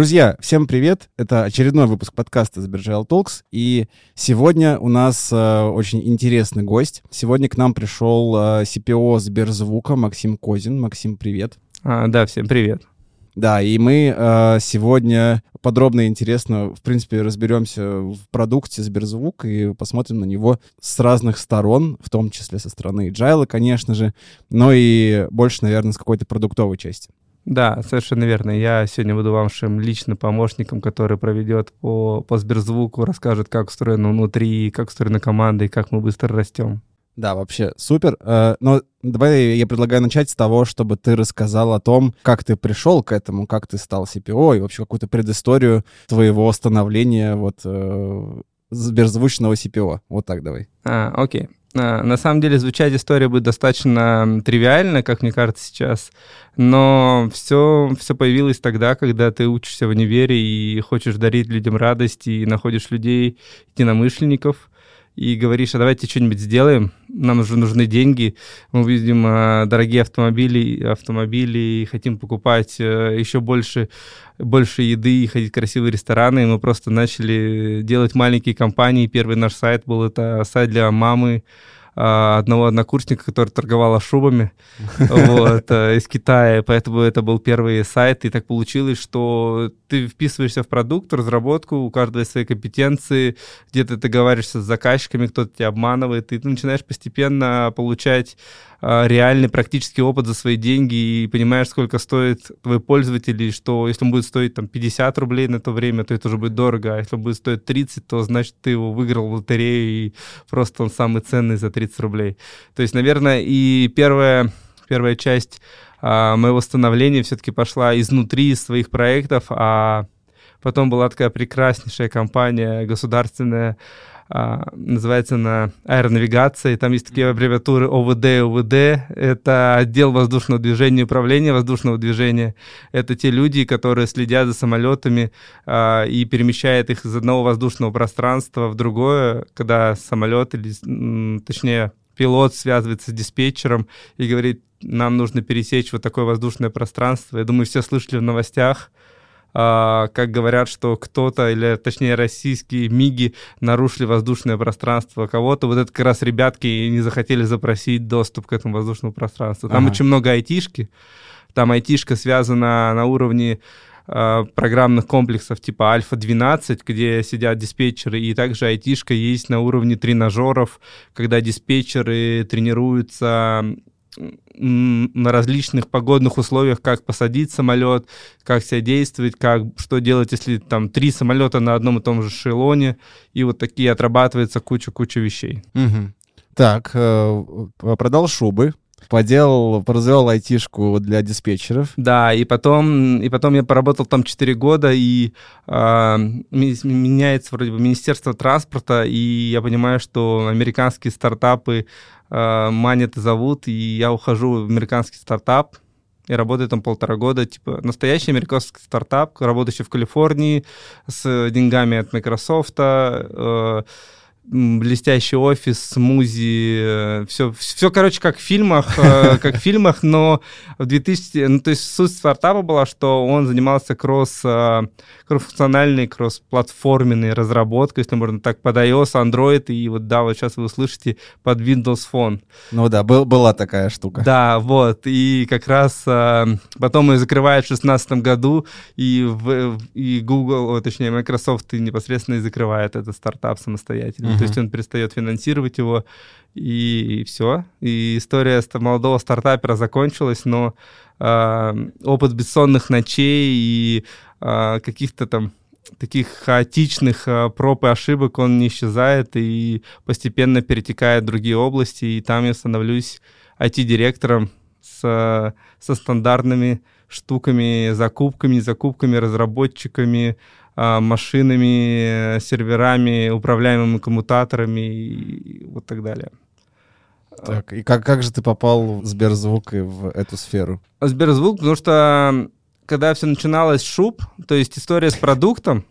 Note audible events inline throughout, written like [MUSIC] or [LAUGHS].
Друзья, всем привет! Это очередной выпуск подкаста Сбержал Talks, и сегодня у нас э, очень интересный гость. Сегодня к нам пришел э, CPO Сберзвука Максим Козин. Максим, привет! А, да, всем привет! Да, и мы э, сегодня подробно и интересно, в принципе, разберемся в продукте Сберзвук и посмотрим на него с разных сторон, в том числе со стороны Agile, конечно же, но и больше, наверное, с какой-то продуктовой части. Да, совершенно верно. Я сегодня буду вашим личным помощником, который проведет по, по Сберзвуку, расскажет, как устроено внутри, как устроена команда и как мы быстро растем. Да, вообще супер. Э, но давай я предлагаю начать с того, чтобы ты рассказал о том, как ты пришел к этому, как ты стал CPO и вообще какую-то предысторию твоего становления вот э, сберзвучного CPO. Вот так давай. А, окей. А, на самом деле звучать история будет достаточно тривиально, как мне кажется сейчас, но все, все появилось тогда, когда ты учишься в универе и хочешь дарить людям радость, и находишь людей, единомышленников, и говоришь, а давайте что-нибудь сделаем, нам уже нужны деньги, мы видим а, дорогие автомобили, автомобили и хотим покупать э, еще больше, больше еды и ходить в красивые рестораны, и мы просто начали делать маленькие компании. Первый наш сайт был это сайт для мамы, одного однокурсника, который торговал шубами [LAUGHS] вот, э, из Китая, поэтому это был первый сайт, и так получилось, что ты вписываешься в продукт, разработку, у каждого свои компетенции, где-то ты договариваешься с заказчиками, кто-то тебя обманывает, и ты начинаешь постепенно получать а, реальный практический опыт за свои деньги и понимаешь, сколько стоит твой пользователь, и что если он будет стоить там 50 рублей на то время, то это уже будет дорого, а если он будет стоить 30, то значит ты его выиграл в лотерею, и просто он самый ценный за 30 рублей. То есть, наверное, и первая, первая часть а, моего становления все-таки пошла изнутри своих проектов, а потом была такая прекраснейшая компания государственная, а, называется на аэронавигации. Там есть такие аббревиатуры ОВД, ОВД. Это отдел воздушного движения, управления воздушного движения. Это те люди, которые следят за самолетами а, и перемещают их из одного воздушного пространства в другое, когда самолет или, точнее, пилот связывается с диспетчером и говорит, нам нужно пересечь вот такое воздушное пространство. Я думаю, все слышали в новостях, а, как говорят, что кто-то, или точнее российские МИГи нарушили воздушное пространство кого-то. Вот это как раз ребятки не захотели запросить доступ к этому воздушному пространству. Там ага. очень много айтишки. Там айтишка связана на уровне а, программных комплексов типа Альфа-12, где сидят диспетчеры, и также айтишка есть на уровне тренажеров, когда диспетчеры тренируются на различных погодных условиях, как посадить самолет, как себя действовать, как, что делать, если там три самолета на одном и том же шелоне, и вот такие отрабатывается куча-куча вещей. Угу. Так, э, продал шубы, поделал, развивал айтишку для диспетчеров. Да, и потом, и потом я поработал там 4 года, и э, меняется вроде бы Министерство транспорта, и я понимаю, что американские стартапы э, манят и зовут, и я ухожу в американский стартап, и работаю там полтора года, типа настоящий американский стартап, работающий в Калифорнии с деньгами от Microsoft, э, блестящий офис, смузи, все, все, короче, как в фильмах, э, [LAUGHS] как в фильмах, но в 2000, ну, то есть суть стартапа была, что он занимался кросс, э, кросс-функциональной, кросс-платформенной разработкой, если можно так, под iOS, Android, и вот, да, вот сейчас вы услышите под Windows Phone. Ну да, был, была такая штука. Да, вот, и как раз э, потом ее закрывают в 2016 году, и, в, и Google, точнее, Microsoft непосредственно и закрывает этот стартап самостоятельно. То есть он перестает финансировать его, и, и все. И история молодого стартапера закончилась, но э, опыт бессонных ночей и э, каких-то там таких хаотичных э, проб и ошибок он не исчезает и постепенно перетекает в другие области, и там я становлюсь IT-директором с, со стандартными штуками, закупками, закупками, разработчиками, а, машинами, серверами, управляемыми коммутаторами и вот так далее. Так, и как, как же ты попал в Сберзвук и в эту сферу? Сберзвук, потому что когда все начиналось шуб, то есть история с продуктом,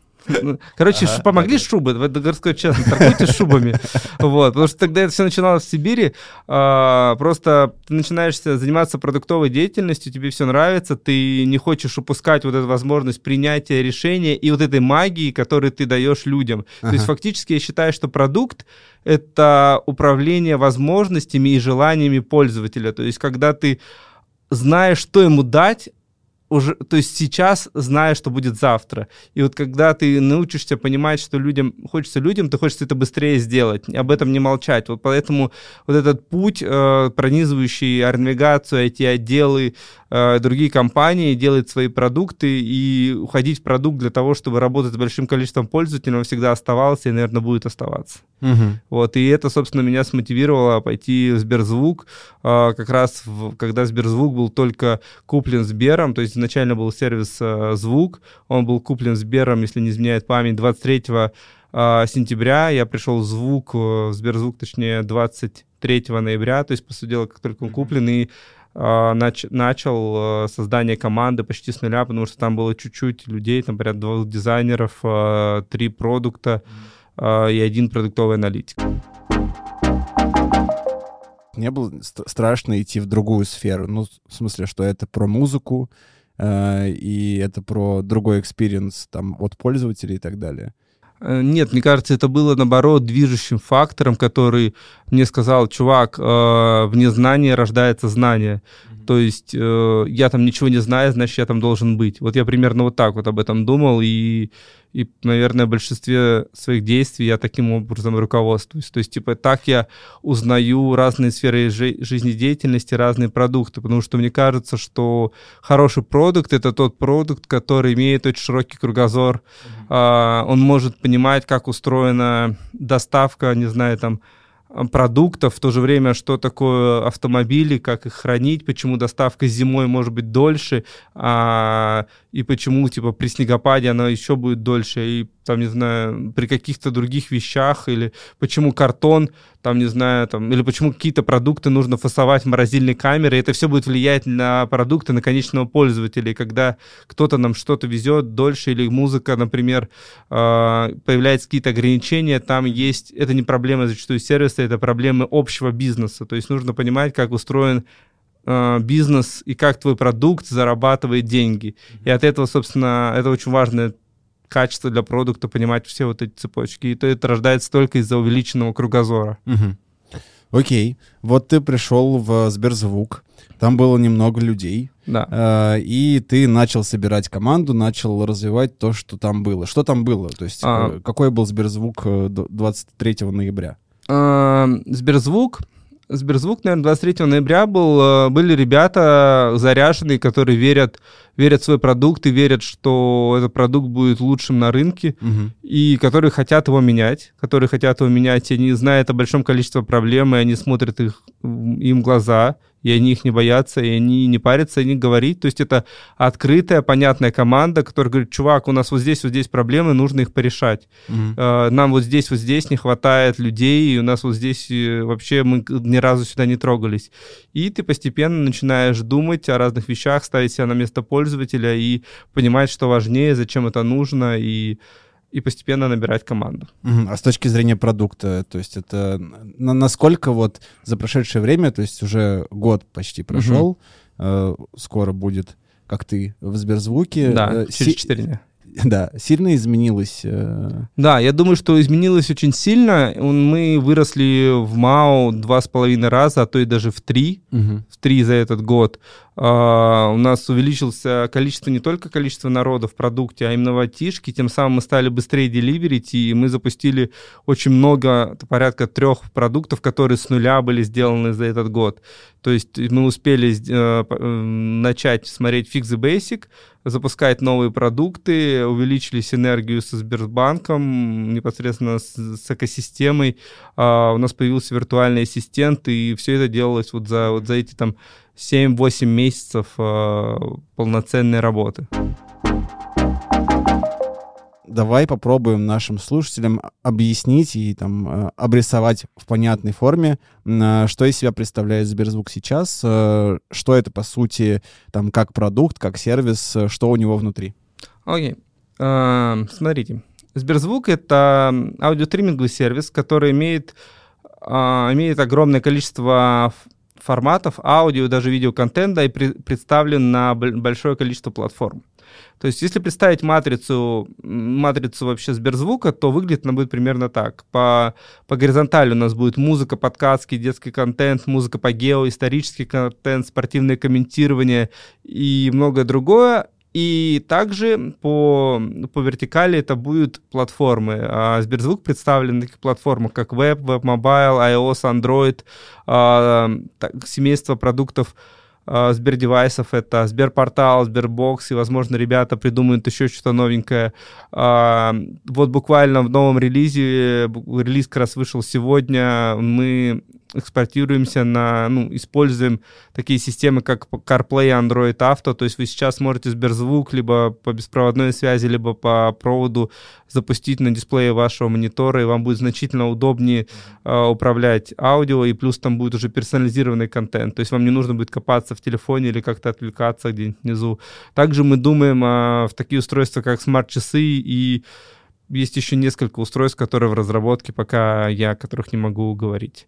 короче, ага, помогли да, шубы, вы сказать честно, торгуйте шубами. [LAUGHS] Вот, потому что тогда это все начиналось в Сибири. А, просто ты начинаешь заниматься продуктовой деятельностью, тебе все нравится, ты не хочешь упускать вот эту возможность принятия решения и вот этой магии, которую ты даешь людям. Ага. То есть фактически я считаю, что продукт — это управление возможностями и желаниями пользователя. То есть когда ты знаешь, что ему дать, уже, то есть сейчас зная, что будет завтра. И вот когда ты научишься понимать, что людям хочется людям, ты хочется это быстрее сделать, об этом не молчать. Вот поэтому вот этот путь, э, пронизывающий арнвигацию, эти отделы, другие компании, делать свои продукты и уходить в продукт для того, чтобы работать с большим количеством пользователей, он всегда оставался и, наверное, будет оставаться. Угу. Вот, и это, собственно, меня смотивировало пойти в Сберзвук, э, как раз в, когда Сберзвук был только куплен Сбером, то есть изначально был сервис э, «Звук», он был куплен Сбером, если не изменяет память, 23 э, сентября, я пришел в «Звук», в Сберзвук, точнее, 23 ноября, то есть, по сути дела, как только он куплен, и нач, начал uh, создание команды почти с нуля, потому что там было чуть-чуть людей, там порядка двух дизайнеров, uh, три продукта и один продуктовый аналитик. Не было страшно идти в другую сферу, ну, в смысле, что это про музыку, и это про другой experience там от пользователей и так далее. Э, нет, мне кажется, это было, наоборот, движущим фактором, который мне сказал, чувак, э, в незнании рождается знание. Mm-hmm. То есть э, я там ничего не знаю, значит, я там должен быть. Вот я примерно вот так вот об этом думал, и и, наверное, в большинстве своих действий я таким образом руководствуюсь. То есть, типа, так я узнаю разные сферы жи- жизнедеятельности, разные продукты, потому что мне кажется, что хороший продукт — это тот продукт, который имеет очень широкий кругозор. Mm-hmm. А, он может понимать, как устроена доставка, не знаю, там, продуктов, в то же время, что такое автомобили, как их хранить, почему доставка зимой может быть дольше, а, и почему, типа, при снегопаде она еще будет дольше, и там, не знаю, при каких-то других вещах, или почему картон, там, не знаю, там, или почему какие-то продукты нужно фасовать в морозильной камере, это все будет влиять на продукты, на конечного пользователя, и когда кто-то нам что-то везет дольше, или музыка, например, а, появляются какие-то ограничения, там есть, это не проблема зачастую сервиса, это проблемы общего бизнеса, то есть нужно понимать, как устроен а, бизнес и как твой продукт зарабатывает деньги. И от этого, собственно, это очень важное качество для продукта, понимать все вот эти цепочки. И то это рождается только из-за увеличенного кругозора. Угу. Окей. Вот ты пришел в Сберзвук, там было немного людей. Да. Э, и ты начал собирать команду, начал развивать то, что там было. Что там было? То есть а... Э, какой был Сберзвук 23 э, ноября? А, Сберзвук Сберзвук, наверное, 23 ноября был, э, были ребята заряженные, которые верят, верят в свой продукт и верят, что этот продукт будет лучшим на рынке, угу. и которые хотят его менять, которые хотят его менять, и они знают о большом количестве проблем, и они смотрят их, им в глаза, и они их не боятся, и они не парятся, и не говорить. То есть это открытая, понятная команда, которая говорит, чувак, у нас вот здесь, вот здесь проблемы, нужно их порешать. Mm-hmm. Нам вот здесь, вот здесь не хватает людей, и у нас вот здесь э, вообще мы ни разу сюда не трогались. И ты постепенно начинаешь думать о разных вещах, ставить себя на место пользователя и понимать, что важнее, зачем это нужно, и и постепенно набирать команду. А с точки зрения продукта, то есть это на, насколько вот за прошедшее время, то есть уже год почти прошел, uh э, скоро будет, как ты в Сберзвуке. Да, э, через 4 дня. [LAUGHS] Да, сильно изменилось. Э... Да, я думаю, что изменилось очень сильно. Мы выросли в МАУ два с половиной раза, а то и даже в три, угу. в три за этот год. Uh, у нас увеличилось количество, не только количество народа в продукте, а именно в айтишке, тем самым мы стали быстрее деливерить, и мы запустили очень много, порядка трех продуктов, которые с нуля были сделаны за этот год. То есть мы успели uh, начать смотреть Fix the Basic, запускать новые продукты, увеличили синергию со Сбербанком, непосредственно с, с экосистемой. Uh, у нас появился виртуальный ассистент, и все это делалось вот за, вот за эти там 7-8 месяцев э, полноценной работы. Давай попробуем нашим слушателям объяснить и там э, обрисовать в понятной форме, э, что из себя представляет Сберзвук сейчас, э, что это по сути там как продукт, как сервис, что у него внутри. Окей. Okay. Э, смотрите, Сберзвук — это аудиостриминговый сервис, который имеет, э, имеет огромное количество форматов, аудио, даже видеоконтента и при, представлен на большое количество платформ. То есть, если представить матрицу, матрицу вообще Сберзвука, то выглядит она будет примерно так. По, по горизонтали у нас будет музыка, подкастки, детский контент, музыка по гео, исторический контент, спортивное комментирование и многое другое. И также по, по вертикали это будут платформы. А Сберзвук представлен на таких платформах, как Web, Web Mobile, iOS, Android, а, семейство продуктов а, Сбердевайсов, это Сберпортал, Сбербокс, и, возможно, ребята придумают еще что-то новенькое. А, вот буквально в новом релизе, релиз как раз вышел сегодня, мы экспортируемся на, ну, используем такие системы, как CarPlay, Android Auto, то есть вы сейчас можете Сберзвук либо по беспроводной связи, либо по проводу запустить на дисплее вашего монитора, и вам будет значительно удобнее э, управлять аудио, и плюс там будет уже персонализированный контент, то есть вам не нужно будет копаться в телефоне или как-то отвлекаться где-нибудь внизу. Также мы думаем э, в такие устройства, как смарт-часы и есть еще несколько устройств, которые в разработке, пока я о которых не могу говорить.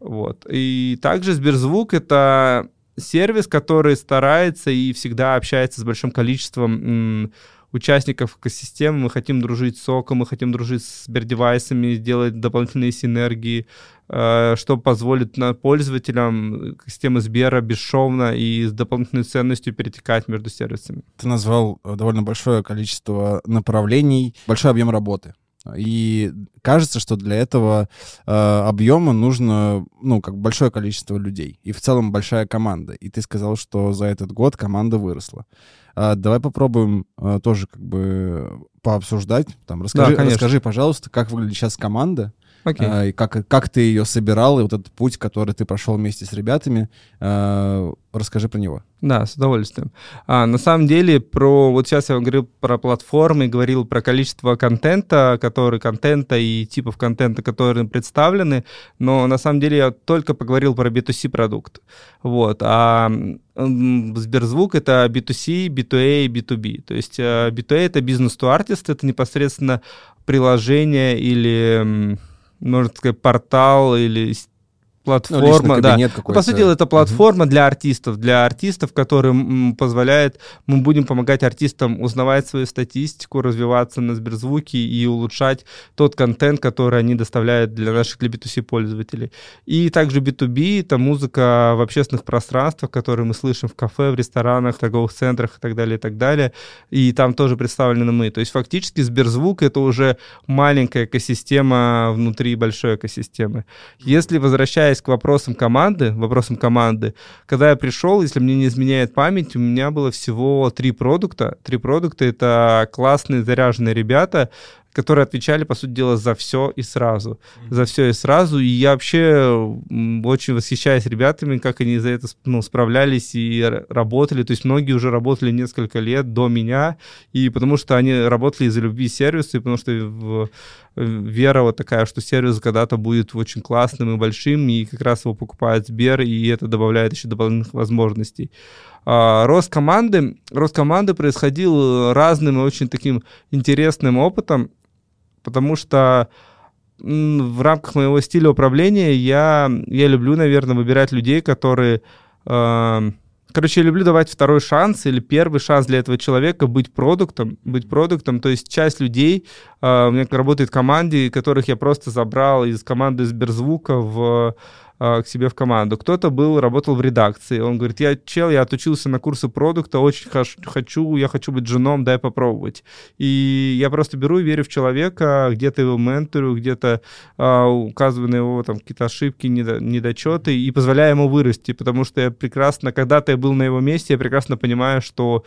Вот. И также Сберзвук — это сервис, который старается и всегда общается с большим количеством участников экосистемы. Мы хотим дружить с Соком, мы хотим дружить с Сбердевайсами, сделать дополнительные синергии, э, что позволит на пользователям системы Сбера бесшовно и с дополнительной ценностью перетекать между сервисами. Ты назвал э, довольно большое количество направлений, большой объем работы. И кажется, что для этого э, объема нужно, ну, как большое количество людей. И в целом большая команда. И ты сказал, что за этот год команда выросла. А, давай попробуем а, тоже как бы пообсуждать. Там, расскажи, да, расскажи, пожалуйста, как выглядит сейчас команда, okay. а, и как, как ты ее собирал, и вот этот путь, который ты прошел вместе с ребятами. А, расскажи про него. Да, с удовольствием. А, на самом деле, про вот сейчас я говорил про платформы, говорил про количество контента, который контента и типов контента, которые представлены, но на самом деле я только поговорил про B2C продукт. Вот. А Сберзвук — это B2C, B2A, B2B. То есть B2A — это бизнес-то-артист, это непосредственно приложение или, можно сказать, портал или платформа, ну, да. Ну, по сути дела, это платформа угу. для артистов, для артистов, которая позволяет, мы будем помогать артистам узнавать свою статистику, развиваться на Сберзвуке и улучшать тот контент, который они доставляют для наших для B2C пользователей. И также B2B — это музыка в общественных пространствах, которые мы слышим в кафе, в ресторанах, в торговых центрах и так далее, и так далее. И там тоже представлены мы. То есть фактически Сберзвук — это уже маленькая экосистема внутри большой экосистемы. Если возвращаясь возвращаясь к вопросам команды, вопросам команды, когда я пришел, если мне не изменяет память, у меня было всего три продукта. Три продукта — это классные заряженные ребята, которые отвечали, по сути дела, за все и сразу. За все и сразу. И я вообще очень восхищаюсь ребятами, как они за это ну, справлялись и работали. То есть многие уже работали несколько лет до меня, и потому что они работали из-за любви сервиса, и потому что в, вера вот такая, что сервис когда-то будет очень классным и большим, и как раз его покупает Сбер, и это добавляет еще дополнительных возможностей. А, рост команды, рост команды происходил разным и очень таким интересным опытом, потому что в рамках моего стиля управления я, я люблю, наверное, выбирать людей, которые... Э, короче, я люблю давать второй шанс или первый шанс для этого человека быть продуктом, быть продуктом. То есть часть людей, э, у меня работает в команде, которых я просто забрал из команды Сберзвука в к себе в команду. Кто-то был, работал в редакции. Он говорит, я чел, я отучился на курсы продукта, очень хочу, я хочу быть женом, дай попробовать. И я просто беру и верю в человека, где-то его менторю, где-то а, указываю на его там какие-то ошибки, недо, недочеты и позволяю ему вырасти, потому что я прекрасно, когда-то я был на его месте, я прекрасно понимаю, что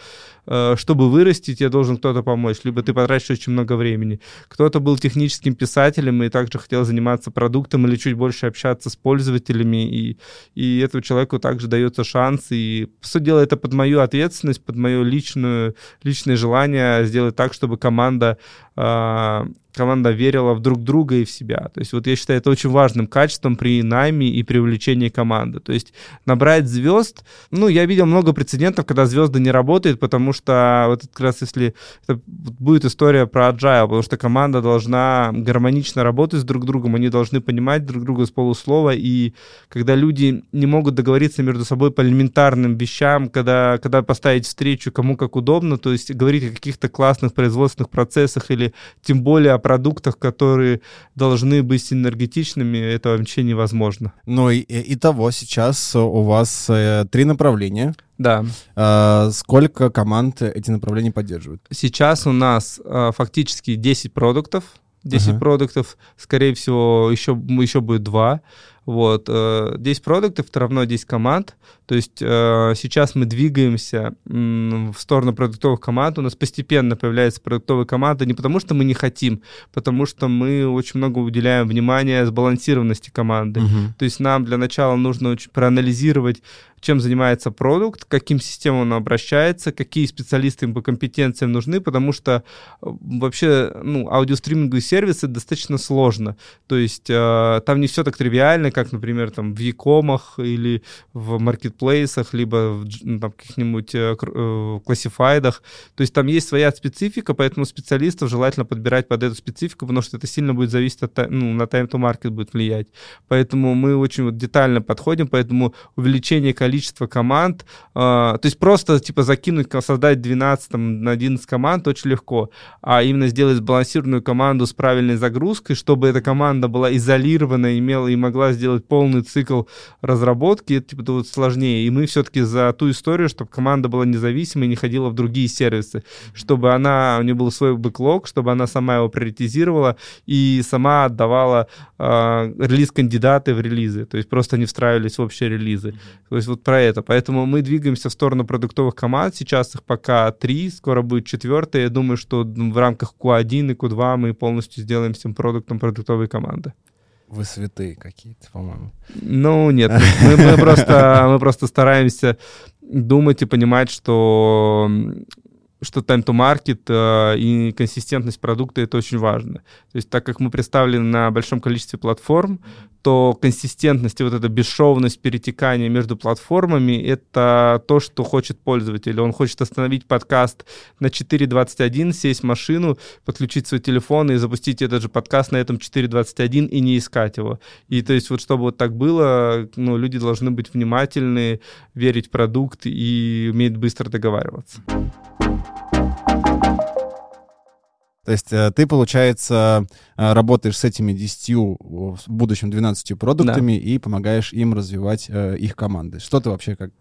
э, чтобы вырасти, тебе должен кто-то помочь, либо ты потратишь очень много времени. Кто-то был техническим писателем и также хотел заниматься продуктом или чуть больше общаться с пользователями, пользователями, и, и этому человеку также дается шанс. И, по сути дела, это под мою ответственность, под мое личное, личное желание сделать так, чтобы команда э, команда верила в друг друга и в себя. То есть вот я считаю это очень важным качеством при найме и привлечении команды. То есть набрать звезд, ну, я видел много прецедентов, когда звезды не работают, потому что вот как раз если это будет история про agile, потому что команда должна гармонично работать с друг другом, они должны понимать друг друга с полуслова, и когда люди не могут договориться между собой по элементарным вещам, когда, когда поставить встречу кому как удобно, то есть говорить о каких-то классных производственных процессах или тем более продуктах, которые должны быть энергетичными, это вообще невозможно. Ну и, и того сейчас у вас э, три направления. Да. А, сколько команд эти направления поддерживают? Сейчас у нас а, фактически 10 продуктов. 10 uh-huh. продуктов, скорее всего, еще, еще будет 2. Вот. 10 э, продуктов, это равно 10 команд. То есть э, сейчас мы двигаемся в сторону продуктовых команд. У нас постепенно появляется продуктовая команда не потому, что мы не хотим, потому что мы очень много уделяем внимания сбалансированности команды. Uh-huh. То есть нам для начала нужно очень проанализировать чем занимается продукт, каким системам он обращается, какие специалисты им по компетенциям нужны, потому что э, вообще ну, аудиостриминговые сервисы достаточно сложно. То есть э, там не все так тривиально, как, например, там в Якомах или в маркетплейсах, либо в ну, там, каких-нибудь э, э, классифайдах. То есть там есть своя специфика, поэтому специалистов желательно подбирать под эту специфику, потому что это сильно будет зависеть от, ну, на time-to-market будет влиять. Поэтому мы очень вот детально подходим, поэтому увеличение количества количество команд. А, то есть просто типа закинуть, создать 12 там, на 11 команд очень легко, а именно сделать сбалансированную команду с правильной загрузкой, чтобы эта команда была изолирована, имела и могла сделать полный цикл разработки, это типа вот сложнее. И мы все-таки за ту историю, чтобы команда была независимой и не ходила в другие сервисы, чтобы она, у нее был свой бэклог, чтобы она сама его приоритизировала и сама отдавала э, релиз-кандидаты в релизы, то есть просто не встраивались в общие релизы. То есть вот про это. Поэтому мы двигаемся в сторону продуктовых команд. Сейчас их пока три, скоро будет четвертая. Я думаю, что в рамках Q1 и Q2 мы полностью сделаем всем продуктом продуктовые команды. Вы святые какие-то, по-моему. Ну, нет, мы, мы, просто, мы просто стараемся думать и понимать, что что time to market э, и консистентность продукта это очень важно. То есть так как мы представлены на большом количестве платформ, то консистентность и вот эта бесшовность перетекания между платформами — это то, что хочет пользователь. Он хочет остановить подкаст на 4.21, сесть в машину, подключить свой телефон и запустить этот же подкаст на этом 4.21 и не искать его. И то есть вот чтобы вот так было, ну, люди должны быть внимательны, верить в продукт и уметь быстро договариваться. То есть э, ты, получается, э, работаешь с этими 10, в будущем 12 продуктами да. и помогаешь им развивать э, их команды. Что ты вообще как...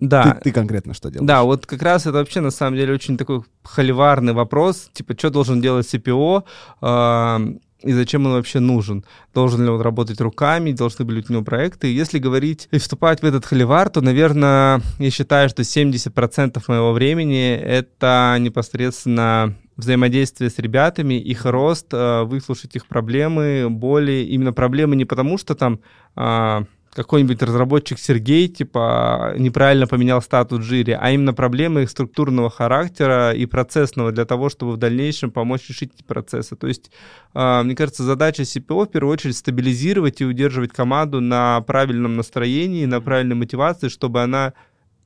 Да. Ты, ты конкретно что делаешь? Да, вот как раз это вообще на самом деле очень такой холиварный вопрос. Типа, что должен делать CPO? И зачем он вообще нужен. Должен ли он работать руками, должны были у него проекты. Если говорить и вступать в этот холивар, то, наверное, я считаю, что 70% моего времени — это непосредственно взаимодействие с ребятами, их рост, э, выслушать их проблемы, боли. Именно проблемы не потому, что там а, какой-нибудь разработчик Сергей, типа, неправильно поменял статус жире, а именно проблемы их структурного характера и процессного для того, чтобы в дальнейшем помочь решить эти процессы. То есть, а, мне кажется, задача CPO в первую очередь стабилизировать и удерживать команду на правильном настроении, на правильной мотивации, чтобы она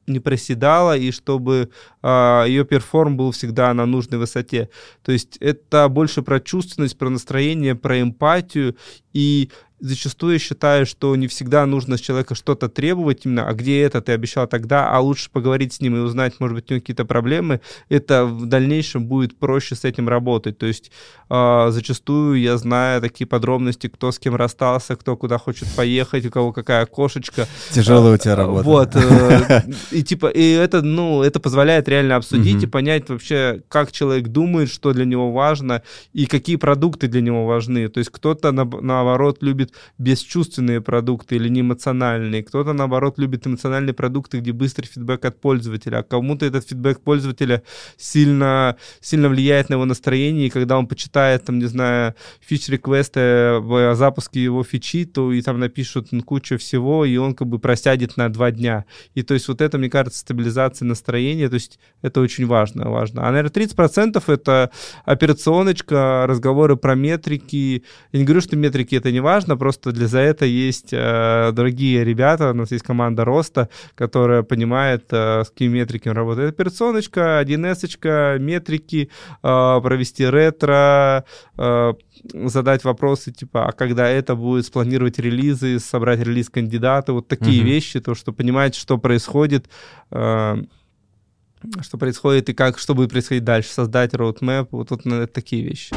не проседала и чтобы э, ее перформ был всегда на нужной высоте. То есть это больше про чувственность, про настроение, про эмпатию и зачастую считаю, что не всегда нужно с человека что-то требовать именно, а где это ты обещал тогда, а лучше поговорить с ним и узнать, может быть, у него какие-то проблемы, это в дальнейшем будет проще с этим работать. То есть э, зачастую я знаю такие подробности, кто с кем расстался, кто куда хочет поехать, у кого какая кошечка. Тяжелая у тебя работа. Вот. Э, [LAUGHS] и типа, и это, ну, это позволяет реально обсудить и понять вообще, как человек думает, что для него важно и какие продукты для него важны. То есть кто-то, наоборот, любит бесчувственные продукты или неэмоциональные, кто-то, наоборот, любит эмоциональные продукты, где быстрый фидбэк от пользователя, а кому-то этот фидбэк пользователя сильно, сильно влияет на его настроение, и когда он почитает, там, не знаю, фич-реквесты о запуске его фичи, то и там напишут кучу всего, и он как бы просядет на два дня. И то есть вот это, мне кажется, стабилизация настроения, то есть это очень важно, важно. А, наверное, 30% это операционочка, разговоры про метрики. Я не говорю, что метрики это не важно, просто для за это есть э, другие ребята, у нас есть команда роста, которая понимает, э, с какими метриками работает. Операционочка, 1С, метрики, э, провести ретро, э, задать вопросы типа, а когда это будет, спланировать релизы, собрать релиз кандидата, вот такие угу. вещи, то, что понимать, что происходит, э, что происходит и как, что будет происходить дальше, создать roadmap, вот, вот ну, такие вещи.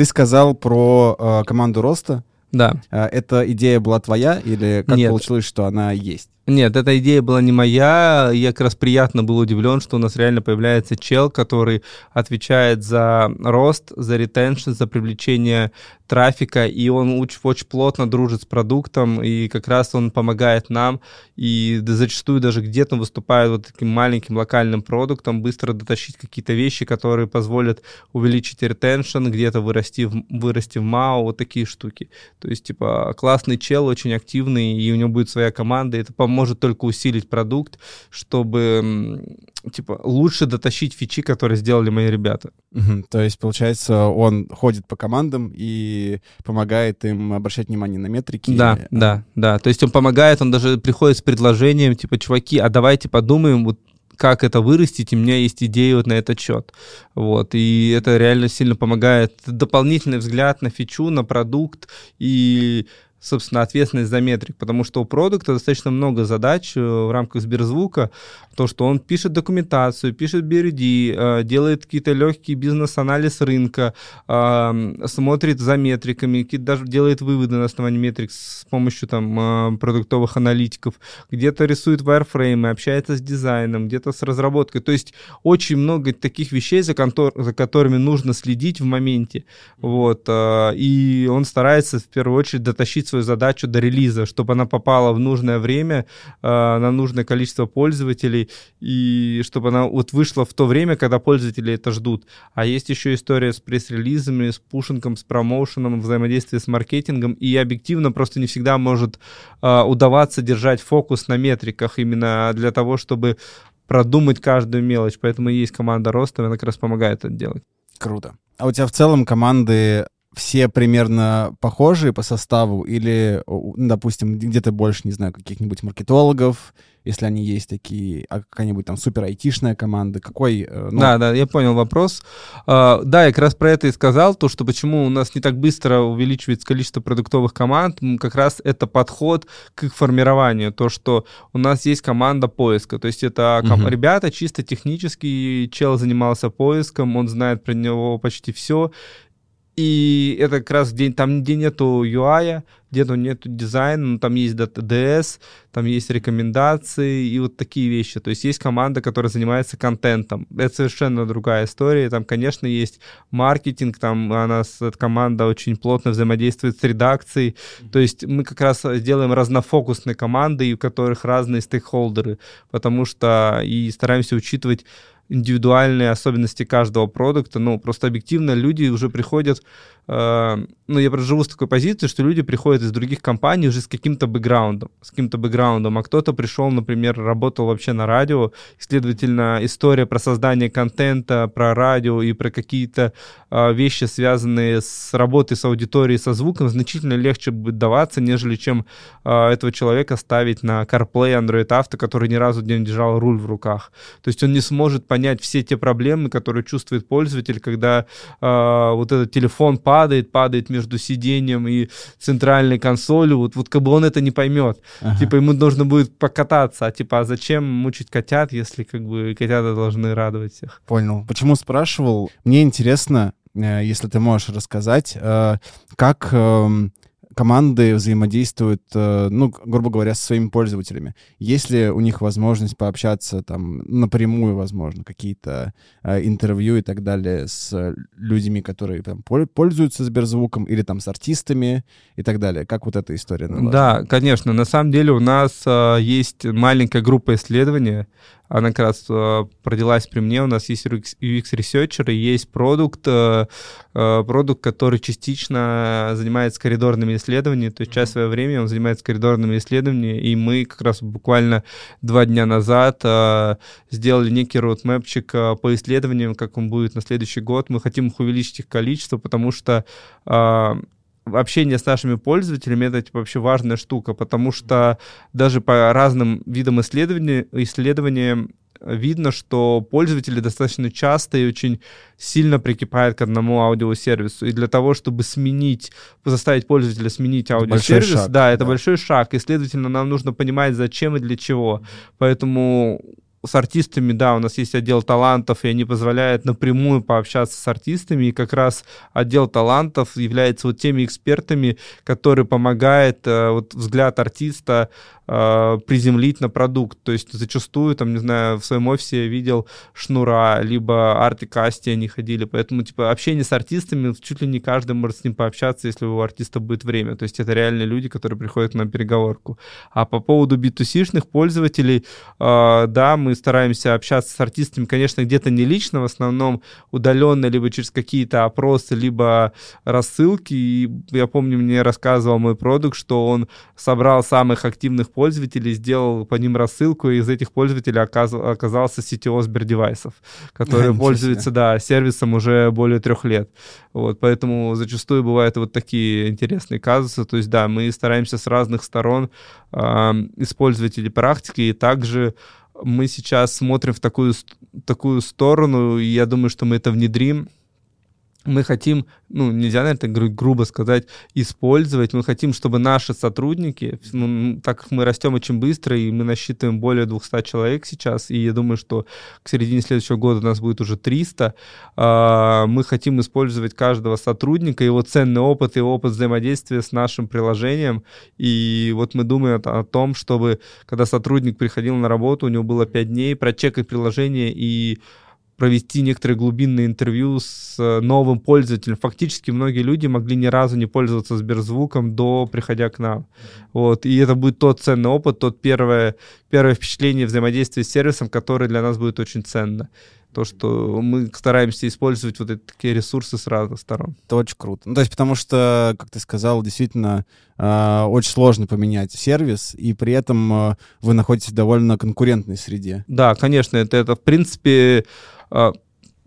Ты сказал про э, команду роста. Да. Э, эта идея была твоя или как Нет. получилось, что она есть? Нет, эта идея была не моя. Я как раз приятно был удивлен, что у нас реально появляется чел, который отвечает за рост, за ретеншн, за привлечение трафика, и он очень, очень плотно дружит с продуктом, и как раз он помогает нам, и зачастую даже где-то выступает вот таким маленьким локальным продуктом, быстро дотащить какие-то вещи, которые позволят увеличить ретеншн, где-то вырасти в, вырасти в МАУ, вот такие штуки. То есть, типа, классный чел, очень активный, и у него будет своя команда, и это поможет только усилить продукт, чтобы типа, лучше дотащить фичи, которые сделали мои ребята. Угу. То есть, получается, он ходит по командам и помогает им обращать внимание на метрики. Да, и... да, да. То есть он помогает, он даже приходит с предложением, типа, чуваки, а давайте подумаем, вот как это вырастить, и у меня есть идеи вот на этот счет. Вот, и это реально сильно помогает. Дополнительный взгляд на фичу, на продукт, и собственно, ответственность за метрик, потому что у продукта достаточно много задач э, в рамках Сберзвука, то, что он пишет документацию, пишет BRD, э, делает какие-то легкие бизнес-анализ рынка, э, смотрит за метриками, даже делает выводы на основании метрик с помощью там продуктовых аналитиков, где-то рисует wireframe, общается с дизайном, где-то с разработкой. То есть очень много таких вещей, за, контор, за которыми нужно следить в моменте. Вот, и он старается в первую очередь дотащить свою задачу до релиза, чтобы она попала в нужное время, э, на нужное количество пользователей, и чтобы она вот вышла в то время, когда пользователи это ждут. А есть еще история с пресс-релизами, с пушингом, с промоушеном, взаимодействие с маркетингом, и объективно просто не всегда может э, удаваться держать фокус на метриках именно для того, чтобы продумать каждую мелочь. Поэтому есть команда роста, она как раз помогает это делать. Круто. А у тебя в целом команды все примерно похожие по составу или, допустим, где-то больше, не знаю, каких-нибудь маркетологов, если они есть такие, а какая-нибудь там супер айтишная команда, какой... Э, ну... Да, да, я понял вопрос. Uh, да, я как раз про это и сказал, то, что почему у нас не так быстро увеличивается количество продуктовых команд, как раз это подход к их формированию, то, что у нас есть команда поиска, то есть это ком- uh-huh. ребята чисто технические, чел занимался поиском, он знает про него почти все, и это как раз где, там, где нету UI, где-то нету дизайна, но там есть DS, там есть рекомендации и вот такие вещи. То есть есть команда, которая занимается контентом. Это совершенно другая история. Там, конечно, есть маркетинг, там у нас эта команда очень плотно взаимодействует с редакцией. То есть мы как раз делаем разнофокусные команды, у которых разные стейкхолдеры, потому что и стараемся учитывать индивидуальные особенности каждого продукта. Ну, просто объективно люди уже приходят ну, я живу с такой позиции, что люди приходят из других компаний уже с каким-то бэкграундом, с каким-то бэкграундом, а кто-то пришел, например, работал вообще на радио, следовательно, история про создание контента, про радио и про какие-то э, вещи, связанные с работой с аудиторией, со звуком, значительно легче будет даваться, нежели чем э, этого человека ставить на CarPlay Android Auto, который ни разу не держал руль в руках. То есть он не сможет понять все те проблемы, которые чувствует пользователь, когда э, вот этот телефон падает, падает, падает между сиденьем и центральной консолью, вот, вот как бы он это не поймет. Ага. Типа ему нужно будет покататься, а типа а зачем мучить котят, если как бы котята должны радовать всех? Понял. Почему спрашивал? Мне интересно, э, если ты можешь рассказать, э, как эм, команды взаимодействуют, э, ну, грубо говоря, со своими пользователями. Есть ли у них возможность пообщаться там напрямую, возможно, какие-то э, интервью и так далее с людьми, которые там пользуются Сберзвуком или там с артистами и так далее? Как вот эта история? Налажена? Да, конечно. На самом деле у нас э, есть маленькая группа исследования, она как раз э, родилась при мне. У нас есть UX, Researcher и есть продукт, э, э, продукт, который частично занимается коридорными исследованиями, то есть часть своего времени он занимается коридорными исследованиями, и мы как раз буквально два дня назад сделали некий роудмэпчик по исследованиям, как он будет на следующий год. Мы хотим их увеличить их количество, потому что общение с нашими пользователями это типа, вообще важная штука, потому что даже по разным видам исследований, исследования видно, что пользователи достаточно часто и очень сильно прикипают к одному аудиосервису. И для того, чтобы сменить, заставить пользователя сменить аудиосервис, шаг, да, это да. большой шаг. И, следовательно, нам нужно понимать, зачем и для чего. Поэтому с артистами, да, у нас есть отдел талантов, и они позволяют напрямую пообщаться с артистами, и как раз отдел талантов является вот теми экспертами, которые помогают э, вот взгляд артиста э, приземлить на продукт. То есть зачастую, там, не знаю, в своем офисе я видел Шнура, либо Арт и Касти они ходили, поэтому, типа, общение с артистами, чуть ли не каждый может с ним пообщаться, если у артиста будет время. То есть это реальные люди, которые приходят на переговорку. А по поводу B2C-шных пользователей, э, да, мы стараемся общаться с артистами, конечно, где-то не лично, в основном удаленно, либо через какие-то опросы, либо рассылки. И я помню, мне рассказывал мой продукт, что он собрал самых активных пользователей, пользователей, сделал по ним рассылку, и из этих пользователей оказ, оказался CTO Сбердевайсов, который пользуется, да, сервисом уже более трех лет. Вот, поэтому зачастую бывают вот такие интересные казусы. То есть, да, мы стараемся с разных сторон э, использовать эти практики, и также мы сейчас смотрим в такую, такую сторону, и я думаю, что мы это внедрим, мы хотим, ну, нельзя, наверное, гру- грубо сказать, использовать. Мы хотим, чтобы наши сотрудники, ну, так как мы растем очень быстро, и мы насчитываем более 200 человек сейчас, и я думаю, что к середине следующего года у нас будет уже 300, э, мы хотим использовать каждого сотрудника, его ценный опыт, его опыт взаимодействия с нашим приложением. И вот мы думаем о, о том, чтобы, когда сотрудник приходил на работу, у него было 5 дней, прочекать приложение и провести некоторые глубинные интервью с э, новым пользователем. Фактически многие люди могли ни разу не пользоваться Сберзвуком до приходя к нам. Вот. И это будет тот ценный опыт, тот первое, первое впечатление взаимодействия с сервисом, который для нас будет очень ценно то, что мы стараемся использовать вот эти такие ресурсы с разных сторон. Это очень круто. Ну, то есть потому что, как ты сказал, действительно э, очень сложно поменять сервис, и при этом э, вы находитесь в довольно конкурентной среде. Да, конечно, это, это в принципе а,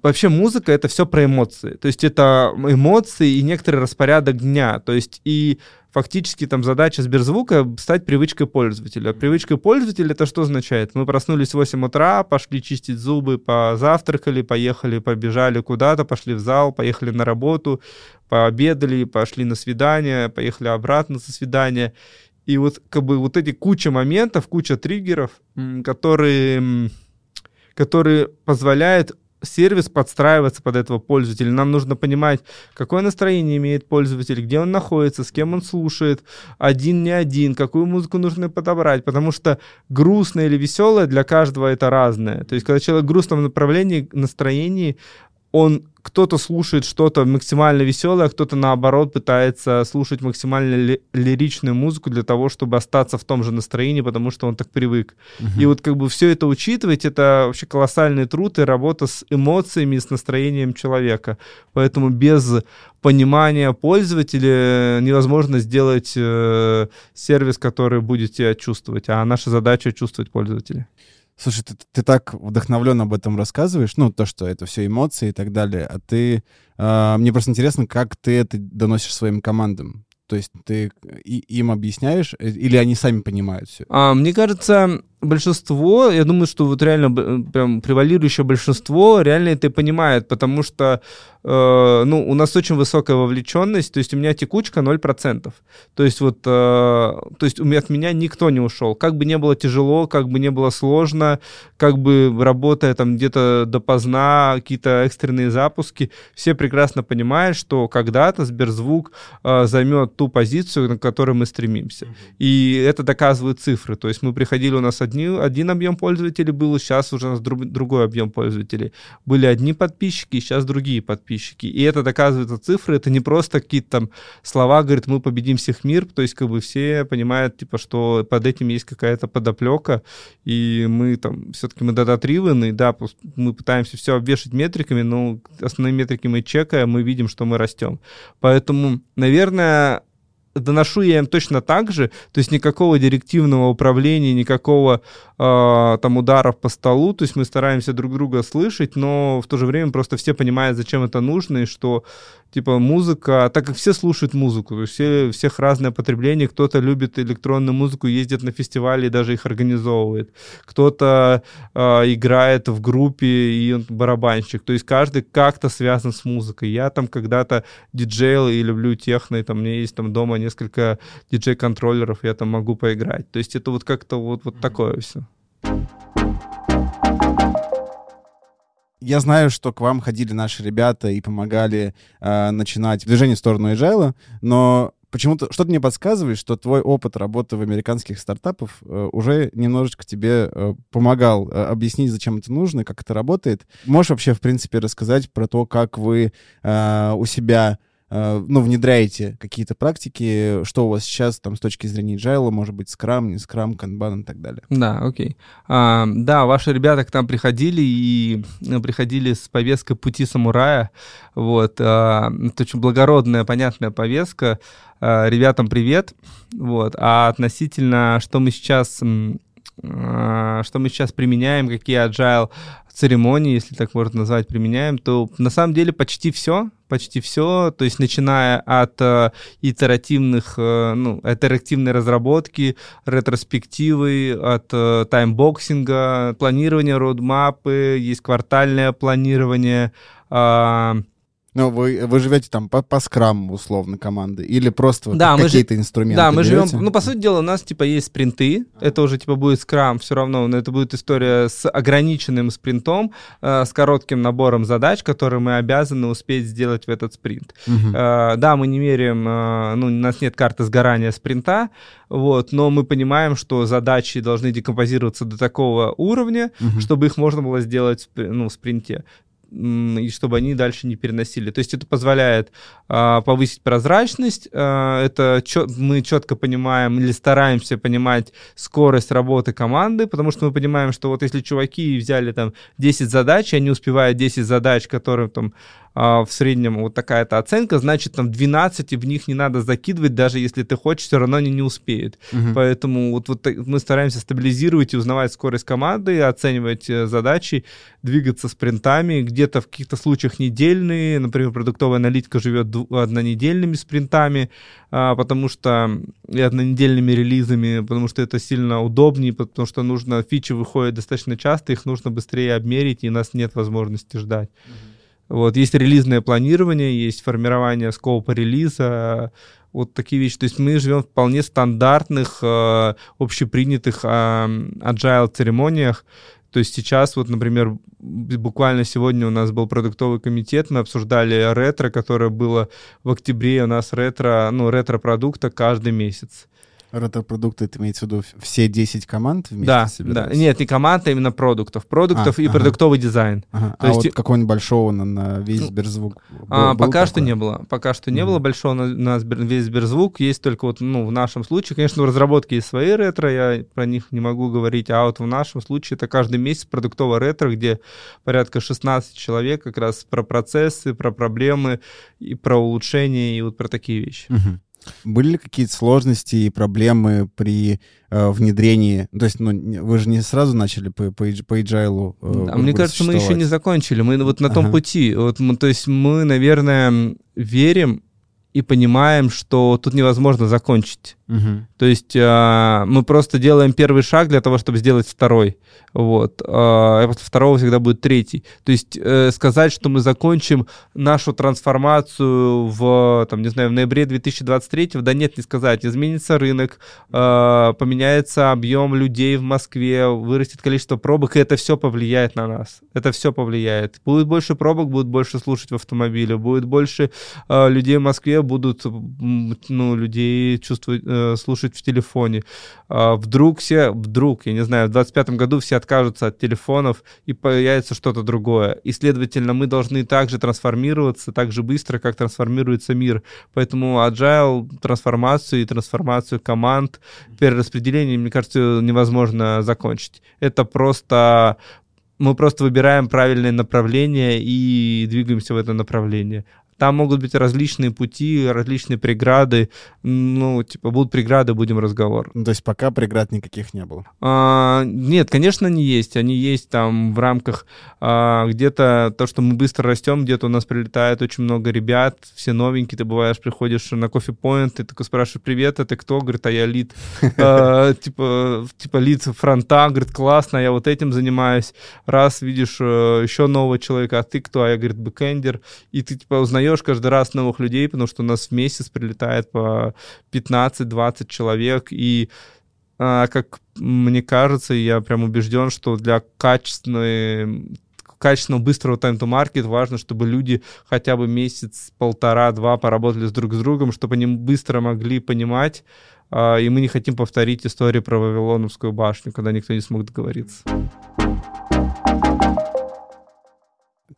вообще музыка это все про эмоции. То есть это эмоции и некоторый распорядок дня. То есть и фактически там задача Сберзвука стать привычкой пользователя. А привычкой пользователя это что означает? Мы проснулись в 8 утра, пошли чистить зубы, позавтракали, поехали, побежали куда-то, пошли в зал, поехали на работу, пообедали, пошли на свидание, поехали обратно со свидания. И вот как бы вот эти куча моментов, куча триггеров, которые который позволяет сервис подстраиваться под этого пользователя. Нам нужно понимать, какое настроение имеет пользователь, где он находится, с кем он слушает, один не один, какую музыку нужно подобрать, потому что грустное или веселое для каждого это разное. То есть, когда человек в грустном направлении, настроении, он кто-то слушает что-то максимально веселое, а кто-то наоборот пытается слушать максимально ли, лиричную музыку для того, чтобы остаться в том же настроении, потому что он так привык. Uh-huh. И вот как бы все это учитывать, это вообще колоссальный труд и работа с эмоциями, с настроением человека. Поэтому без понимания пользователя невозможно сделать э, сервис, который будет тебя чувствовать, а наша задача чувствовать пользователя. Слушай, ты, ты так вдохновленно об этом рассказываешь, ну, то, что это все эмоции и так далее, а ты... Э, мне просто интересно, как ты это доносишь своим командам. То есть ты и, им объясняешь, э, или они сами понимают все? А, мне кажется, большинство, я думаю, что вот реально прям превалирующее большинство реально это понимает, потому что э, ну, у нас очень высокая вовлеченность, то есть у меня текучка 0%. То есть вот, э, то есть у меня, от меня никто не ушел. Как бы не было тяжело, как бы не было сложно, как бы работая там где-то допоздна, какие-то экстренные запуски, все прекрасно понимают, что когда-то Сберзвук э, займет ту позицию, на которую мы стремимся. И это доказывают цифры. То есть мы приходили, у нас одни, один объем пользователей был, сейчас уже у нас друг, другой объем пользователей. Были одни подписчики, сейчас другие подписчики. И это доказывается цифры, это не просто какие-то там слова, говорит, мы победим всех мир, то есть как бы все понимают, типа, что под этим есть какая-то подоплека, и мы там, все-таки мы дата-тривен, и да, мы пытаемся все обвешать метриками, но основные метрики мы чекаем, мы видим, что мы растем. Поэтому, наверное, доношу я им точно так же, то есть никакого директивного управления, никакого э, там ударов по столу, то есть мы стараемся друг друга слышать, но в то же время просто все понимают, зачем это нужно, и что типа музыка, так как все слушают музыку, то есть все, всех разное потребление, кто-то любит электронную музыку, ездит на фестивали и даже их организовывает, кто-то э, играет в группе и он барабанщик, то есть каждый как-то связан с музыкой. Я там когда-то диджейл и люблю техно, и там у меня есть там дома несколько диджей-контроллеров, я там могу поиграть. То есть это вот как-то вот, вот такое все. Я знаю, что к вам ходили наши ребята и помогали э, начинать движение в сторону agile, но почему-то что-то мне подсказывает, что твой опыт работы в американских стартапах э, уже немножечко тебе э, помогал э, объяснить, зачем это нужно, как это работает. Можешь вообще, в принципе, рассказать про то, как вы э, у себя ну, внедряете какие-то практики, что у вас сейчас там с точки зрения agile, может быть, скрам, не скрам, канбан и так далее. Да, окей. А, да, ваши ребята к нам приходили и э, приходили с повесткой пути самурая. Вот, а, это очень благородная, понятная повестка. А, ребятам привет. Вот, а относительно, что мы сейчас что мы сейчас применяем, какие agile церемонии, если так можно назвать, применяем, то на самом деле почти все, почти все, то есть начиная от э, итеративных, э, ну, итеративной разработки, ретроспективы, от э, timeboxing а, планирования roadmap ы, есть квартальное планирование, э, ну, вы, вы живете там по, по scrum у, условно, команды, или просто вот да, какие-то инструменты Да, мы берете? живем, ну, по сути дела, у нас, типа, есть спринты, а. это уже, типа, будет scrum все равно, но это будет история с ограниченным спринтом, э, с коротким набором задач, которые мы обязаны успеть сделать в этот спринт. Угу. Э, да, мы не меряем, э, ну, у нас нет карты сгорания спринта, вот, но мы понимаем, что задачи должны декомпозироваться до такого уровня, угу. чтобы их можно было сделать ну, в спринте и чтобы они дальше не переносили. То есть это позволяет а, повысить прозрачность, а, это чет, мы четко понимаем или стараемся понимать скорость работы команды, потому что мы понимаем, что вот если чуваки взяли там 10 задач, и они успевают 10 задач, которые там а, в среднем вот такая-то оценка, значит, там 12, и в них не надо закидывать, даже если ты хочешь, все равно они не успеют. Угу. Поэтому вот, вот мы стараемся стабилизировать и узнавать скорость команды, оценивать э, задачи, двигаться спринтами, где-то в каких-то случаях недельные, например, продуктовая аналитика живет однонедельными спринтами, а, потому что и однонедельными релизами, потому что это сильно удобнее, потому что нужно, фичи выходят достаточно часто, их нужно быстрее обмерить, и у нас нет возможности ждать. Mm-hmm. Вот, есть релизное планирование, есть формирование скопа релиза, вот такие вещи. То есть мы живем в вполне стандартных, э, общепринятых э, agile церемониях. То есть сейчас, вот, например, буквально сегодня у нас был продуктовый комитет, мы обсуждали ретро, которое было в октябре, у нас ретро, ну, ретро-продукта каждый месяц. Ретро-продукты, это имеется в виду все 10 команд вместе да, собираются? Да, нет, не команд, а именно продуктов. Продуктов а, и ага. продуктовый дизайн. Ага. То а есть... вот какого-нибудь большого на, на весь Сберзвук а, Пока такой? что не было. Пока что не mm было большого на, на весь Сберзвук. Есть только вот, ну, в нашем случае, конечно, в разработке есть свои ретро, я про них не могу говорить, а вот в нашем случае это каждый месяц продуктовое ретро, где порядка 16 человек как раз про процессы, про проблемы и про улучшения и вот про такие вещи. Угу. Были ли какие-то сложности и проблемы при э, внедрении? То есть, ну, вы же не сразу начали по, по, по agile э, а Мне кажется, мы еще не закончили. Мы вот на том ага. пути. Вот мы, то есть мы, наверное, верим и понимаем, что тут невозможно закончить. Угу. То есть э, мы просто делаем первый шаг для того, чтобы сделать второй. Вот. Э, после второго всегда будет третий. То есть э, сказать, что мы закончим нашу трансформацию в, там, не знаю, в ноябре 2023, да нет, не сказать. Изменится рынок, э, поменяется объем людей в Москве, вырастет количество пробок, и это все повлияет на нас. Это все повлияет. Будет больше пробок, будет больше слушать в автомобиле, будет больше э, людей в Москве, будут ну, людей чувствовать, э, слушать в телефоне. Э, вдруг все, вдруг, я не знаю, в 25 году все откажутся от телефонов и появится что-то другое. И, следовательно, мы должны также трансформироваться так же быстро, как трансформируется мир. Поэтому agile трансформацию и трансформацию команд, перераспределение, мне кажется, невозможно закончить. Это просто мы просто выбираем правильное направление и двигаемся в это направление. Там могут быть различные пути, различные преграды. Ну, типа, будут преграды, будем разговор. Ну, то есть пока преград никаких не было? А, нет, конечно, они есть. Они есть там в рамках а, где-то то, что мы быстро растем, где-то у нас прилетает очень много ребят, все новенькие. Ты бываешь, приходишь на кофе-поинт, ты такой спрашиваешь, привет, это кто? Говорит, а я лид. А, [LAUGHS] типа, типа lead фронта, говорит, классно, я вот этим занимаюсь. Раз видишь э, еще нового человека, а ты кто? А я, говорит, бэкэндер. И ты, типа, узнаешь узнаешь каждый раз новых людей, потому что у нас в месяц прилетает по 15-20 человек, и а, как мне кажется, я прям убежден, что для качественной качественного, быстрого time-to-market важно, чтобы люди хотя бы месяц, полтора-два поработали с друг с другом, чтобы они быстро могли понимать, а, и мы не хотим повторить историю про Вавилоновскую башню, когда никто не смог договориться.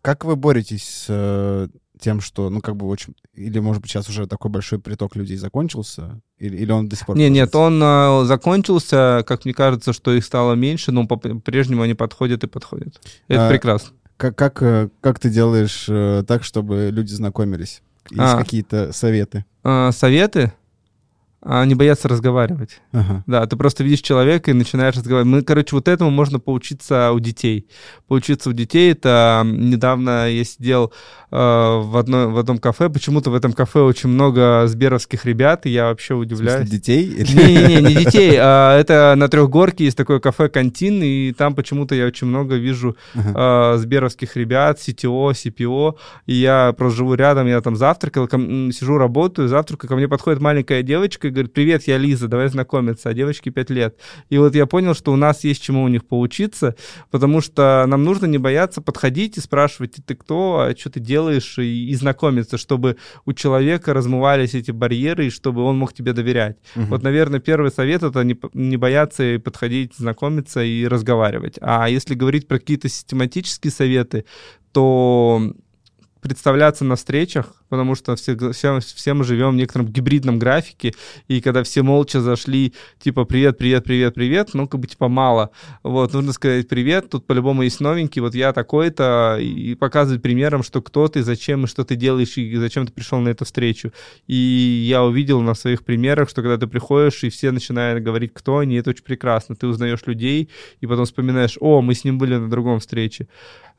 Как вы боретесь с э, тем, что, ну, как бы очень... Или, может быть, сейчас уже такой большой приток людей закончился? Или, или он до сих пор... Не, нет, он э, закончился. Как мне кажется, что их стало меньше, но по-прежнему они подходят и подходят. Это а, прекрасно. Как, как, э, как ты делаешь э, так, чтобы люди знакомились? Есть а, какие-то советы? А, советы? Не бояться разговаривать. Ага. Да, ты просто видишь человека и начинаешь разговаривать. Мы, короче, вот этому можно поучиться у детей. Поучиться у детей, это недавно я сидел э, в, одной, в одном кафе, почему-то в этом кафе очень много сберовских ребят, и я вообще удивляюсь. детей? Не-не-не, не [LAUGHS] детей, а это на Трехгорке есть такое кафе «Кантин», и там почему-то я очень много вижу ага. э, сберовских ребят, CTO, CPO, и я просто живу рядом, я там завтракал, сижу, работаю, завтракаю, ко мне подходит маленькая девочка говорит, привет, я Лиза, давай знакомиться, а девочке 5 лет. И вот я понял, что у нас есть чему у них поучиться, потому что нам нужно не бояться подходить и спрашивать, ты кто, а что ты делаешь, и, и знакомиться, чтобы у человека размывались эти барьеры, и чтобы он мог тебе доверять. Угу. Вот, наверное, первый совет — это не, не бояться подходить, знакомиться и разговаривать. А если говорить про какие-то систематические советы, то представляться на встречах, потому что все, все, все мы живем в некотором гибридном графике, и когда все молча зашли, типа, привет, привет, привет, привет, ну, как бы, типа, мало. Вот, нужно сказать привет, тут по-любому есть новенький, вот я такой-то, и показывать примером, что кто ты, зачем и что ты делаешь, и зачем ты пришел на эту встречу. И я увидел на своих примерах, что когда ты приходишь, и все начинают говорить, кто они, это очень прекрасно. Ты узнаешь людей, и потом вспоминаешь, о, мы с ним были на другом встрече.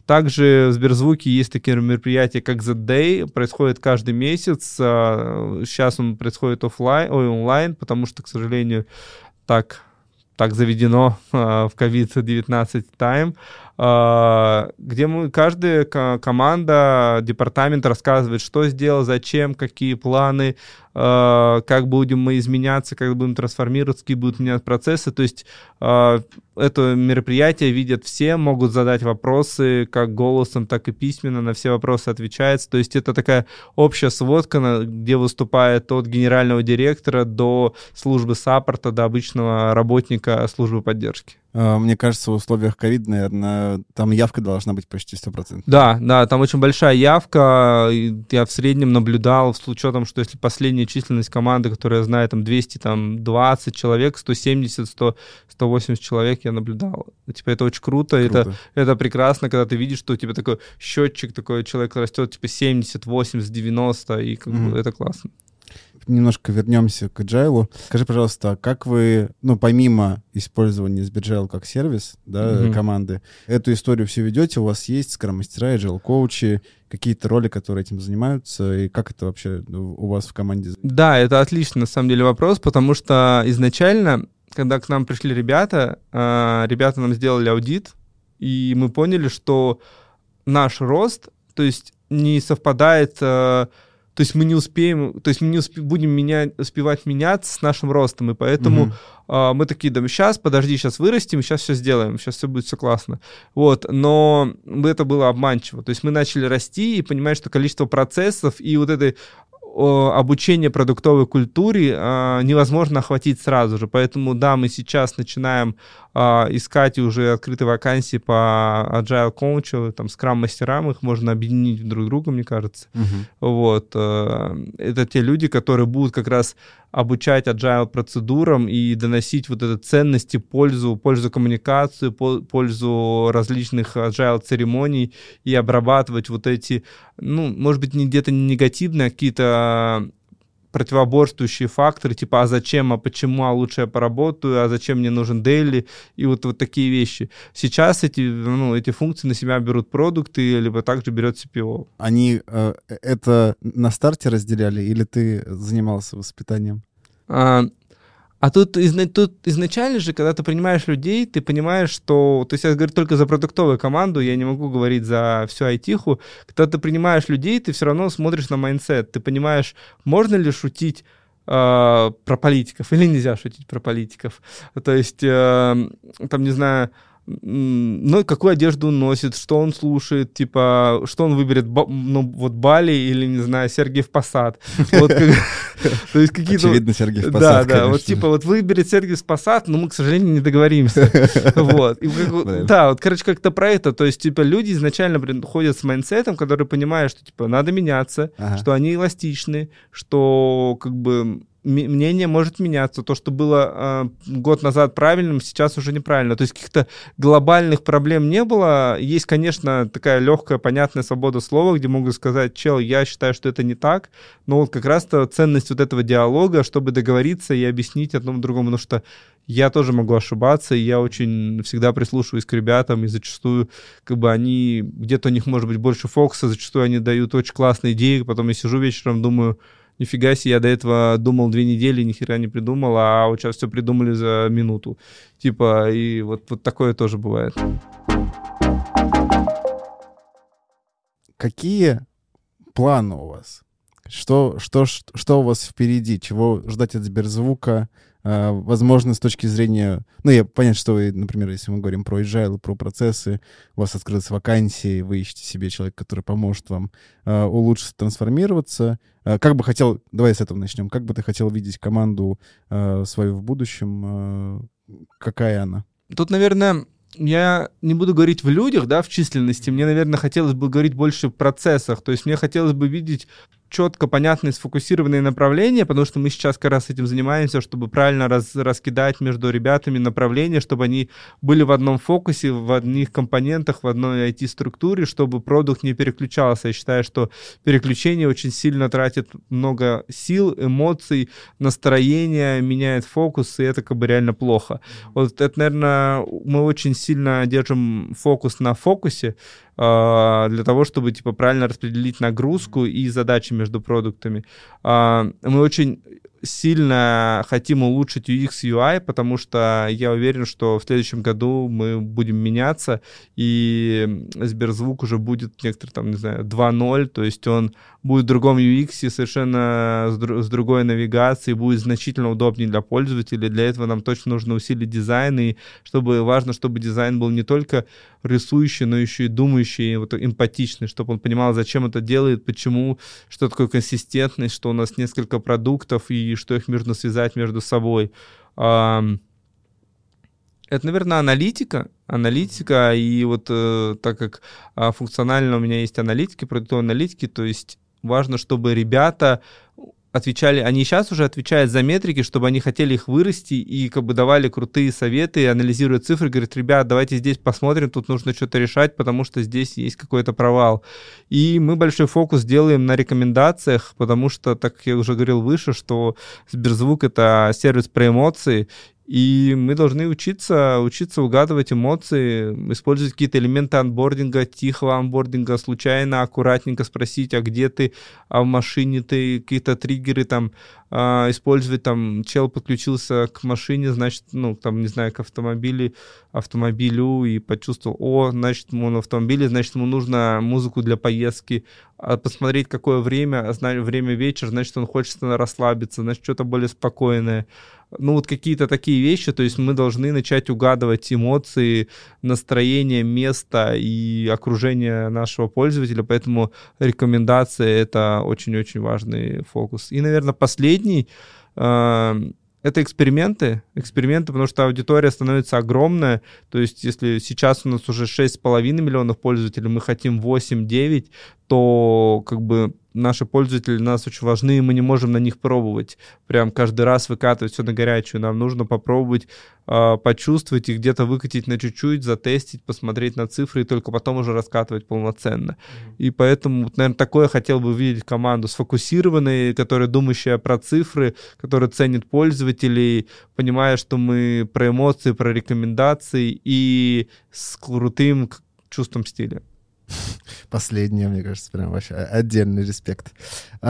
Также в Сберзвуке есть такие мероприятия, как The Day, происходит каждый месяц. А, сейчас он происходит офлайн, ой, онлайн, потому что, к сожалению, так, так заведено а, в COVID-19 time. А, где мы, каждая команда, департамент рассказывает, что сделал, зачем, какие планы, как будем мы изменяться, как будем трансформироваться, какие будут менять процессы. То есть а, это мероприятие видят все, могут задать вопросы как голосом, так и письменно, на все вопросы отвечается. То есть это такая общая сводка, где выступает от генерального директора до службы саппорта, до обычного работника службы поддержки. А, мне кажется, в условиях ковида, наверное, там явка должна быть почти 100%. Да, да, там очень большая явка. Я в среднем наблюдал, с учетом, что если последняя численность команды, которая знаю, там 200, там 20 человек, 170, 100, 180 человек я наблюдал. Типа это очень круто, круто. Это, это прекрасно, когда ты видишь, что у тебя такой счетчик, такой человек растет, типа 70, 80, 90, и как mm-hmm. бы это классно. Немножко вернемся к Agile. Скажи, пожалуйста, как вы, ну, помимо использования Sbergel как сервис, да, mm-hmm. команды, эту историю все ведете? У вас есть скрам-мастера, Agile коучи, какие-то роли, которые этим занимаются, и как это вообще у вас в команде? Да, это отличный, на самом деле, вопрос, потому что изначально, когда к нам пришли ребята, а, ребята нам сделали аудит, и мы поняли, что наш рост, то есть не совпадает а, то есть мы не успеем, то есть мы не успе, будем меня, успевать меняться с нашим ростом, и поэтому угу. э, мы такие, да, сейчас, подожди, сейчас вырастем, сейчас все сделаем, сейчас все будет все классно. Вот, но это было обманчиво. То есть мы начали расти и понимать, что количество процессов и вот этой обучение продуктовой культуре а, невозможно охватить сразу же. Поэтому, да, мы сейчас начинаем а, искать уже открытые вакансии по agile coach, там, скрам мастерам, их можно объединить друг друга, мне кажется. Угу. Вот. Э, это те люди, которые будут как раз обучать agile процедурам и доносить вот эту ценности, пользу, пользу коммуникации, пользу различных agile церемоний и обрабатывать вот эти, ну, может быть, не где-то не негативные, а какие-то противоборствующие факторы, типа, а зачем, а почему, а лучше я поработаю, а зачем мне нужен дейли, и вот, вот такие вещи. Сейчас эти, ну, эти функции на себя берут продукты, либо также берет CPO. Они э, это на старте разделяли, или ты занимался воспитанием? А, а тут, тут изначально же, когда ты принимаешь людей, ты понимаешь, что... То есть я говорю только за продуктовую команду, я не могу говорить за всю айтиху. Когда ты принимаешь людей, ты все равно смотришь на mindset. Ты понимаешь, можно ли шутить э, про политиков или нельзя шутить про политиков. То есть, э, там, не знаю, ну, какую одежду он носит, что он слушает, типа, что он выберет, ну, вот Бали или, не знаю, Сергиев Посад. [LAUGHS] То есть какие-то... Очевидно, Сергиев Посад, Да, да, вот типа вот выберет Сергиев Посад, но мы, к сожалению, не договоримся. [LAUGHS] Вот. Да, вот, короче, как-то про это. То есть, типа, люди изначально ходят с mindset ом, которые понимают, что, типа, надо меняться, что они эластичны, что, как бы, мнение может меняться. То, что было э, год назад правильным, сейчас уже неправильно. То есть каких-то глобальных проблем не было. Есть, конечно, такая легкая, понятная свобода слова, где могут сказать, чел, я считаю, что это не так. Но вот как раз-то ценность вот этого диалога, чтобы договориться и объяснить одному другому, потому что я тоже могу ошибаться, и я очень всегда прислушиваюсь к ребятам, и зачастую, как бы, они, где-то у них может быть больше фокуса, зачастую они дают очень классные идеи, потом я сижу вечером, думаю, нифига себе, я до этого думал две недели, ни хера не придумал, а вот сейчас все придумали за минуту. Типа, и вот, вот такое тоже бывает. Какие планы у вас? Что, что, что у вас впереди? Чего ждать от Сберзвука? А, возможно, с точки зрения... Ну, я понятно, что вы, например, если мы говорим про agile, про процессы, у вас открылась вакансия, вы ищете себе человека, который поможет вам uh, улучшиться, трансформироваться. Uh, как бы хотел... Давай с этого начнем. Как бы ты хотел видеть команду свою в будущем? Какая она? Тут, наверное, я не буду говорить в людях, да, в численности. Мне, наверное, хотелось бы говорить больше в процессах. То есть мне хотелось бы видеть четко понятные сфокусированные направления, потому что мы сейчас как раз этим занимаемся, чтобы правильно раз, раскидать между ребятами направления, чтобы они были в одном фокусе, в одних компонентах, в одной IT-структуре, чтобы продукт не переключался. Я считаю, что переключение очень сильно тратит много сил, эмоций, настроения, меняет фокус, и это как бы реально плохо. Вот это, наверное, мы очень сильно держим фокус на фокусе, для того, чтобы типа правильно распределить нагрузку и задачи между продуктами. А, мы очень сильно хотим улучшить UX UI, потому что я уверен, что в следующем году мы будем меняться, и Сберзвук уже будет некоторые там, не знаю, 2.0, то есть он будет в другом UX, совершенно с, дру- с другой навигацией, будет значительно удобнее для пользователей. Для этого нам точно нужно усилить дизайн, и чтобы важно, чтобы дизайн был не только рисующий, но еще и думающий, вот эмпатичный, чтобы он понимал, зачем это делает, почему, что такое консистентность, что у нас несколько продуктов и что их нужно связать между собой. Это, наверное, аналитика. Аналитика, и вот э, так как а, функционально у меня есть аналитики, продуктовые аналитики, то есть важно, чтобы ребята отвечали, они сейчас уже отвечают за метрики, чтобы они хотели их вырасти и как бы давали крутые советы, анализируя цифры, говорят, ребят, давайте здесь посмотрим, тут нужно что-то решать, потому что здесь есть какой-то провал. И мы большой фокус делаем на рекомендациях, потому что, так я уже говорил выше, что Сберзвук — это сервис про эмоции, и мы должны учиться, учиться угадывать эмоции, использовать какие-то элементы анбординга, тихого анбординга, случайно, аккуратненько спросить, а где ты, а в машине ты, какие-то триггеры там а, использовать, там, чел подключился к машине, значит, ну, там, не знаю, к автомобилю, автомобилю и почувствовал, о, значит, ему на автомобиле, значит, ему нужно музыку для поездки, а посмотреть, какое время, а время вечер, значит, он хочет расслабиться, значит, что-то более спокойное ну вот какие-то такие вещи, то есть мы должны начать угадывать эмоции, настроение, место и окружение нашего пользователя, поэтому рекомендации — это очень-очень важный фокус. И, наверное, последний э, это эксперименты, эксперименты, потому что аудитория становится огромная, то есть если сейчас у нас уже 6,5 миллионов пользователей, мы хотим 8-9, то как бы наши пользователи нас очень важны, и мы не можем на них пробовать. Прям каждый раз выкатывать все на горячую. Нам нужно попробовать э, почувствовать и где-то выкатить на чуть-чуть, затестить, посмотреть на цифры, и только потом уже раскатывать полноценно. Mm-hmm. И поэтому, наверное, такое хотел бы увидеть команду сфокусированной, которая думающая про цифры, которая ценит пользователей, понимая, что мы про эмоции, про рекомендации и с крутым чувством стиля. [LAUGHS] Последнее, мне кажется, прям вообще отдельный респект. [LAUGHS]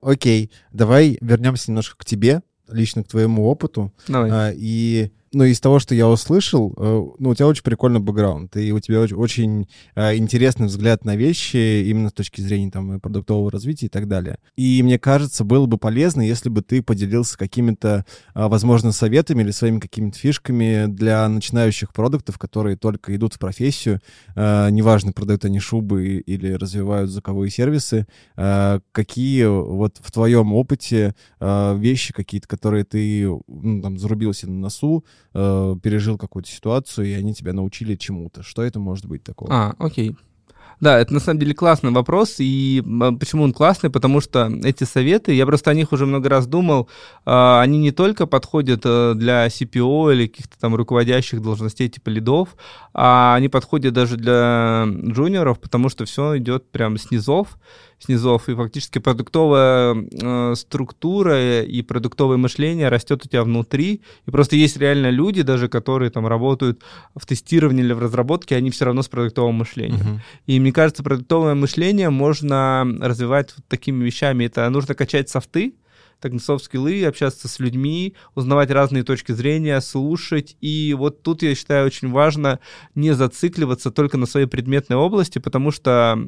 Окей, давай вернемся немножко к тебе, лично к твоему опыту. Давай. А, и ну, из того, что я услышал, э, ну, у тебя очень прикольный бэкграунд, и у тебя очень, очень э, интересный взгляд на вещи именно с точки зрения там продуктового развития и так далее. И мне кажется, было бы полезно, если бы ты поделился какими-то, э, возможно, советами или своими какими-то фишками для начинающих продуктов, которые только идут в профессию, неважно, продают они шубы или развивают звуковые сервисы, какие вот в твоем опыте вещи какие-то, которые ты ну, там зарубился на носу, э, пережил какую-то ситуацию, и они тебя научили чему-то. Что это может быть такого? А, окей. Да, это на самом деле классный вопрос, и почему он классный, потому что эти советы, я просто о них уже много раз думал, а, они не только подходят э, для CPO или каких-то там руководящих должностей типа лидов, а они подходят даже для джуниоров, потому что все идет прям снизов, снизов, и фактически продуктовая э, структура и продуктовое мышление растет у тебя внутри, и просто есть реально люди, даже которые там работают в тестировании или в разработке, они все равно с продуктовым мышлением. Uh-huh. И мне кажется, продуктовое мышление можно развивать вот такими вещами. Это нужно качать софты, так софт-скиллы, общаться с людьми, узнавать разные точки зрения, слушать. И вот тут, я считаю, очень важно не зацикливаться только на своей предметной области, потому что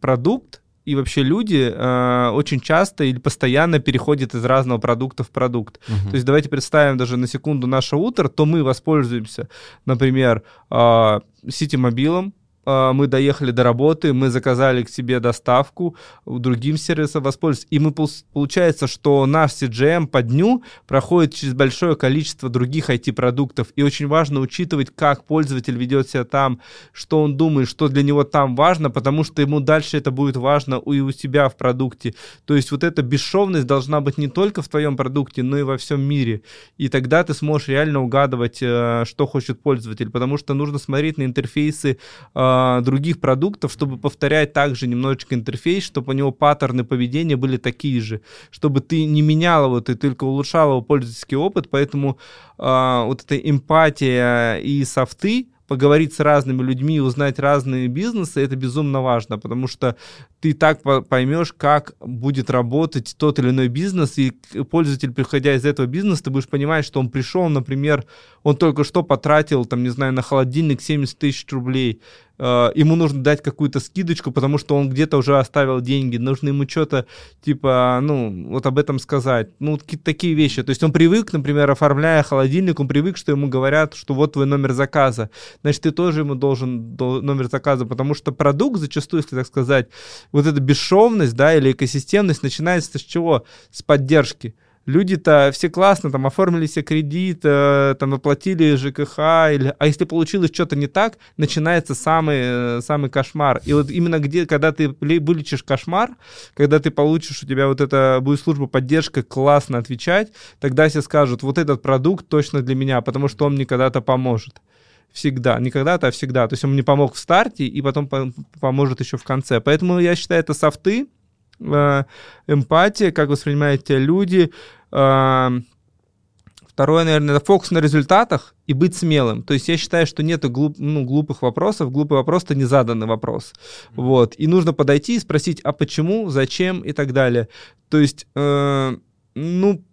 продукт и вообще люди э, очень часто или постоянно переходят из разного продукта в продукт. Uh-huh. То есть давайте представим даже на секунду наше утро, то мы воспользуемся, например, э, сити-мобилом, мы доехали до работы, мы заказали к себе доставку, другим сервисом воспользовались. И мы, получается, что наш CGM по дню проходит через большое количество других IT-продуктов. И очень важно учитывать, как пользователь ведет себя там, что он думает, что для него там важно, потому что ему дальше это будет важно и у себя в продукте. То есть вот эта бесшовность должна быть не только в твоем продукте, но и во всем мире. И тогда ты сможешь реально угадывать, э, что хочет пользователь, потому что нужно смотреть на интерфейсы э, а, других продуктов, чтобы повторять также немножечко интерфейс, чтобы у него паттерны поведения были такие же, чтобы ты не менял его, ты только улучшал его пользовательский опыт, поэтому э, вот эта эмпатия и софты, поговорить с разными людьми, узнать разные бизнесы, это безумно важно, потому что ты так поймешь, как будет работать тот или иной бизнес, и пользователь, приходя из этого бизнеса, ты будешь понимать, что он пришел, например, он только что потратил, там, не знаю, на холодильник 70 тысяч рублей, ему нужно дать какую-то скидочку, потому что он где-то уже оставил деньги, нужно ему что-то, типа, ну, вот об этом сказать. Ну, какие-то такие вещи. То есть он привык, например, оформляя холодильник, он привык, что ему говорят, что вот твой номер заказа. Значит, ты тоже ему должен номер заказа, потому что продукт зачастую, так сказать, вот эта бесшовность, да, или экосистемность начинается с чего? С поддержки люди-то все классно, там, оформили себе кредит, э, там, оплатили ЖКХ, или... а если получилось что-то не так, начинается самый, э, самый кошмар. И вот именно где, когда ты вылечишь кошмар, когда ты получишь, у тебя вот это будет служба поддержка классно отвечать, тогда все скажут, вот этот продукт точно для меня, потому что он мне когда-то поможет всегда, не когда-то, а всегда. То есть он мне помог в старте и потом поможет еще в конце. Поэтому я считаю, это софты, эмпатия, как воспринимают тебя люди. Э, второе, наверное, это фокус на результатах и быть смелым. То есть я считаю, что нет глуп, ну, глупых вопросов. Глупый вопрос — это незаданный вопрос. Mm-hmm. Вот. И нужно подойти и спросить, а почему, зачем и так далее. То есть, э, ну,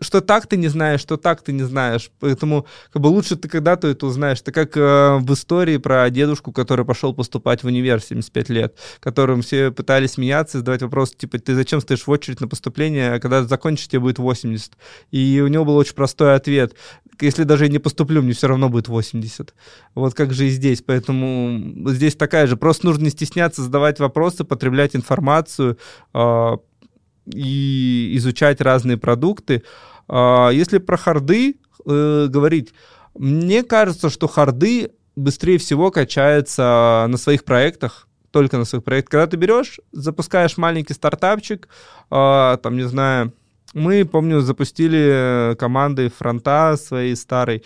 что так ты не знаешь, что так ты не знаешь. Поэтому как бы лучше ты когда-то это узнаешь. Это как э, в истории про дедушку, который пошел поступать в универ 75 лет, которым все пытались смеяться задавать вопрос, типа, ты зачем стоишь в очередь на поступление, а когда закончишь, тебе будет 80. И у него был очень простой ответ. Если даже я не поступлю, мне все равно будет 80. Вот как же и здесь. Поэтому здесь такая же. Просто нужно не стесняться задавать вопросы, потреблять информацию, э, и изучать разные продукты. А, если про харды э, говорить, мне кажется, что харды быстрее всего качаются на своих проектах, только на своих проектах. Когда ты берешь, запускаешь маленький стартапчик, а, там, не знаю, мы, помню, запустили команды фронта своей старой.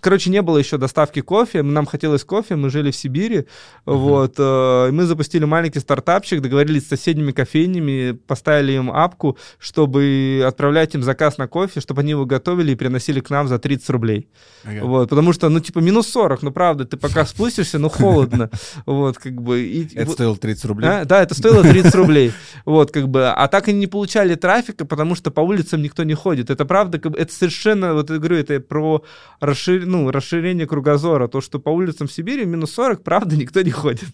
Короче, не было еще доставки кофе, нам хотелось кофе, мы жили в Сибири, uh-huh. вот, э, мы запустили маленький стартапчик, договорились с соседними кофейнями, поставили им апку, чтобы отправлять им заказ на кофе, чтобы они его готовили и приносили к нам за 30 рублей, okay. вот, потому что, ну, типа, минус 40, ну, правда, ты пока спустишься, ну, холодно, [LAUGHS] вот, как бы. И, это стоило 30 рублей? А, да, это стоило 30 рублей, вот, как бы, а так они не получали трафика, потому что по улицам никто не ходит, это правда, это совершенно, вот я говорю, это про расширение ну, расширение кругозора. То, что по улицам Сибири минус 40, правда, никто не ходит.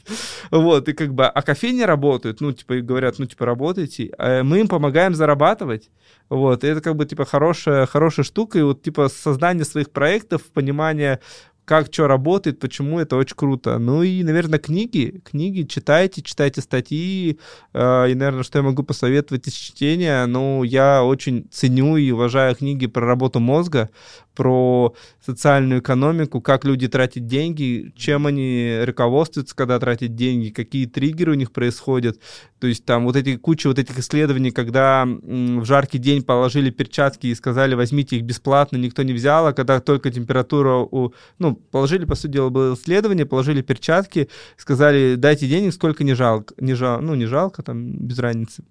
Вот, и как бы, а кофейни работают, ну, типа, говорят, ну, типа, работайте. А мы им помогаем зарабатывать. Вот, и это как бы, типа, хорошая, хорошая штука. И вот, типа, создание своих проектов, понимание как что работает, почему это очень круто. Ну и, наверное, книги. Книги читайте, читайте статьи. Э, и, наверное, что я могу посоветовать из чтения, ну, я очень ценю и уважаю книги про работу мозга, про социальную экономику, как люди тратят деньги, чем они руководствуются, когда тратят деньги, какие триггеры у них происходят. То есть там вот эти куча вот этих исследований, когда в жаркий день положили перчатки и сказали, возьмите их бесплатно, никто не взял, а когда только температура у... Ну, положили, по сути дела, было исследование, положили перчатки, сказали, дайте денег, сколько не жалко. Не жал, ну, не жалко, там, без разницы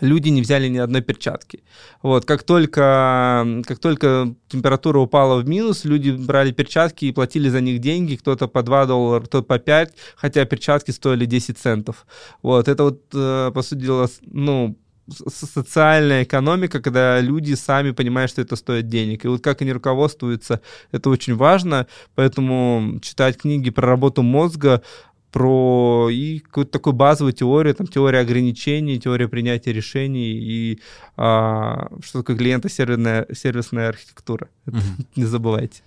люди не взяли ни одной перчатки. Вот, как только, как только температура упала в минус, люди брали перчатки и платили за них деньги, кто-то по 2 доллара, кто-то по 5, хотя перчатки стоили 10 центов. Вот, это вот, э, по сути дела, ну, социальная экономика, когда люди сами понимают, что это стоит денег. И вот как они руководствуются, это очень важно. Поэтому читать книги про работу мозга, про и какую-то такую базовую теорию, там теория ограничений, теория принятия решений и а, что такое клиентосервисная сервисная архитектура. Mm-hmm. [LAUGHS] Не забывайте.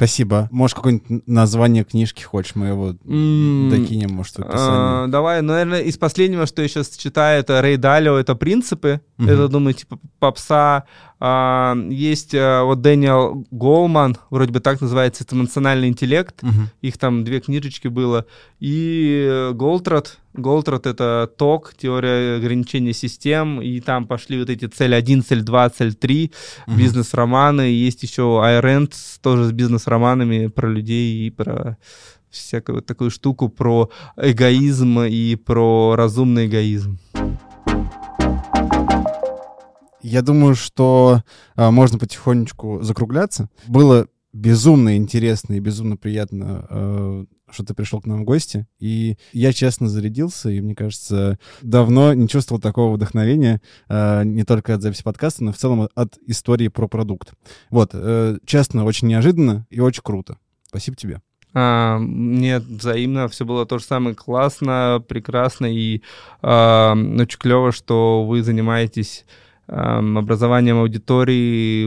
Спасибо. Может, какое-нибудь название книжки хочешь, мы его mm, докинем, может, в описании. А, давай, наверное, из последнего, что я сейчас читаю, это Рэй Далио, это «Принципы». Mm-hmm. Это, думаю, типа попса. А, есть а, вот Дэниел Голман, вроде бы так называется, это «Эмоциональный интеллект». Mm-hmm. Их там две книжечки было. И Голтрат, Голтрат — это ТОК, теория ограничения систем, и там пошли вот эти цель 1, цель 2, цель 3, mm-hmm. бизнес-романы. Есть еще Айренд, тоже с бизнес-романами про людей и про всякую вот такую штуку про эгоизм и про разумный эгоизм. Я думаю, что а, можно потихонечку закругляться. Было безумно интересно и безумно приятно, а, что ты пришел к нам в гости. И я честно зарядился, и мне кажется, давно не чувствовал такого вдохновения а, не только от записи подкаста, но в целом от истории про продукт. Вот, а, честно, очень неожиданно и очень круто. Спасибо тебе. А, нет, взаимно, все было то же самое классно, прекрасно, и а, очень клево, что вы занимаетесь образованием аудитории.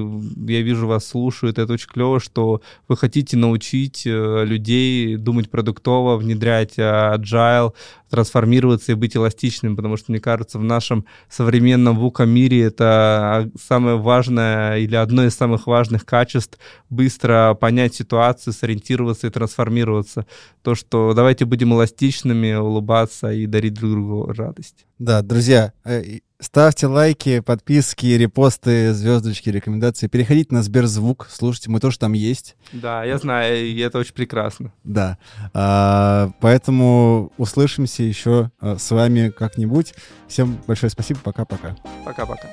Я вижу, вас слушают. Это очень клево, что вы хотите научить э, людей думать продуктово, внедрять agile, трансформироваться и быть эластичным, потому что, мне кажется, в нашем современном вука-мире это самое важное или одно из самых важных качеств — быстро понять ситуацию, сориентироваться и трансформироваться. То, что давайте будем эластичными, улыбаться и дарить друг другу радость. Да, друзья, э, ставьте лайки, подписки, репосты, звездочки, рекомендации. Переходите на Сберзвук, слушайте, мы тоже там есть. Да, я знаю, и это очень прекрасно. Да, а, поэтому услышимся еще а, с вами как-нибудь. Всем большое спасибо, пока-пока. Пока-пока.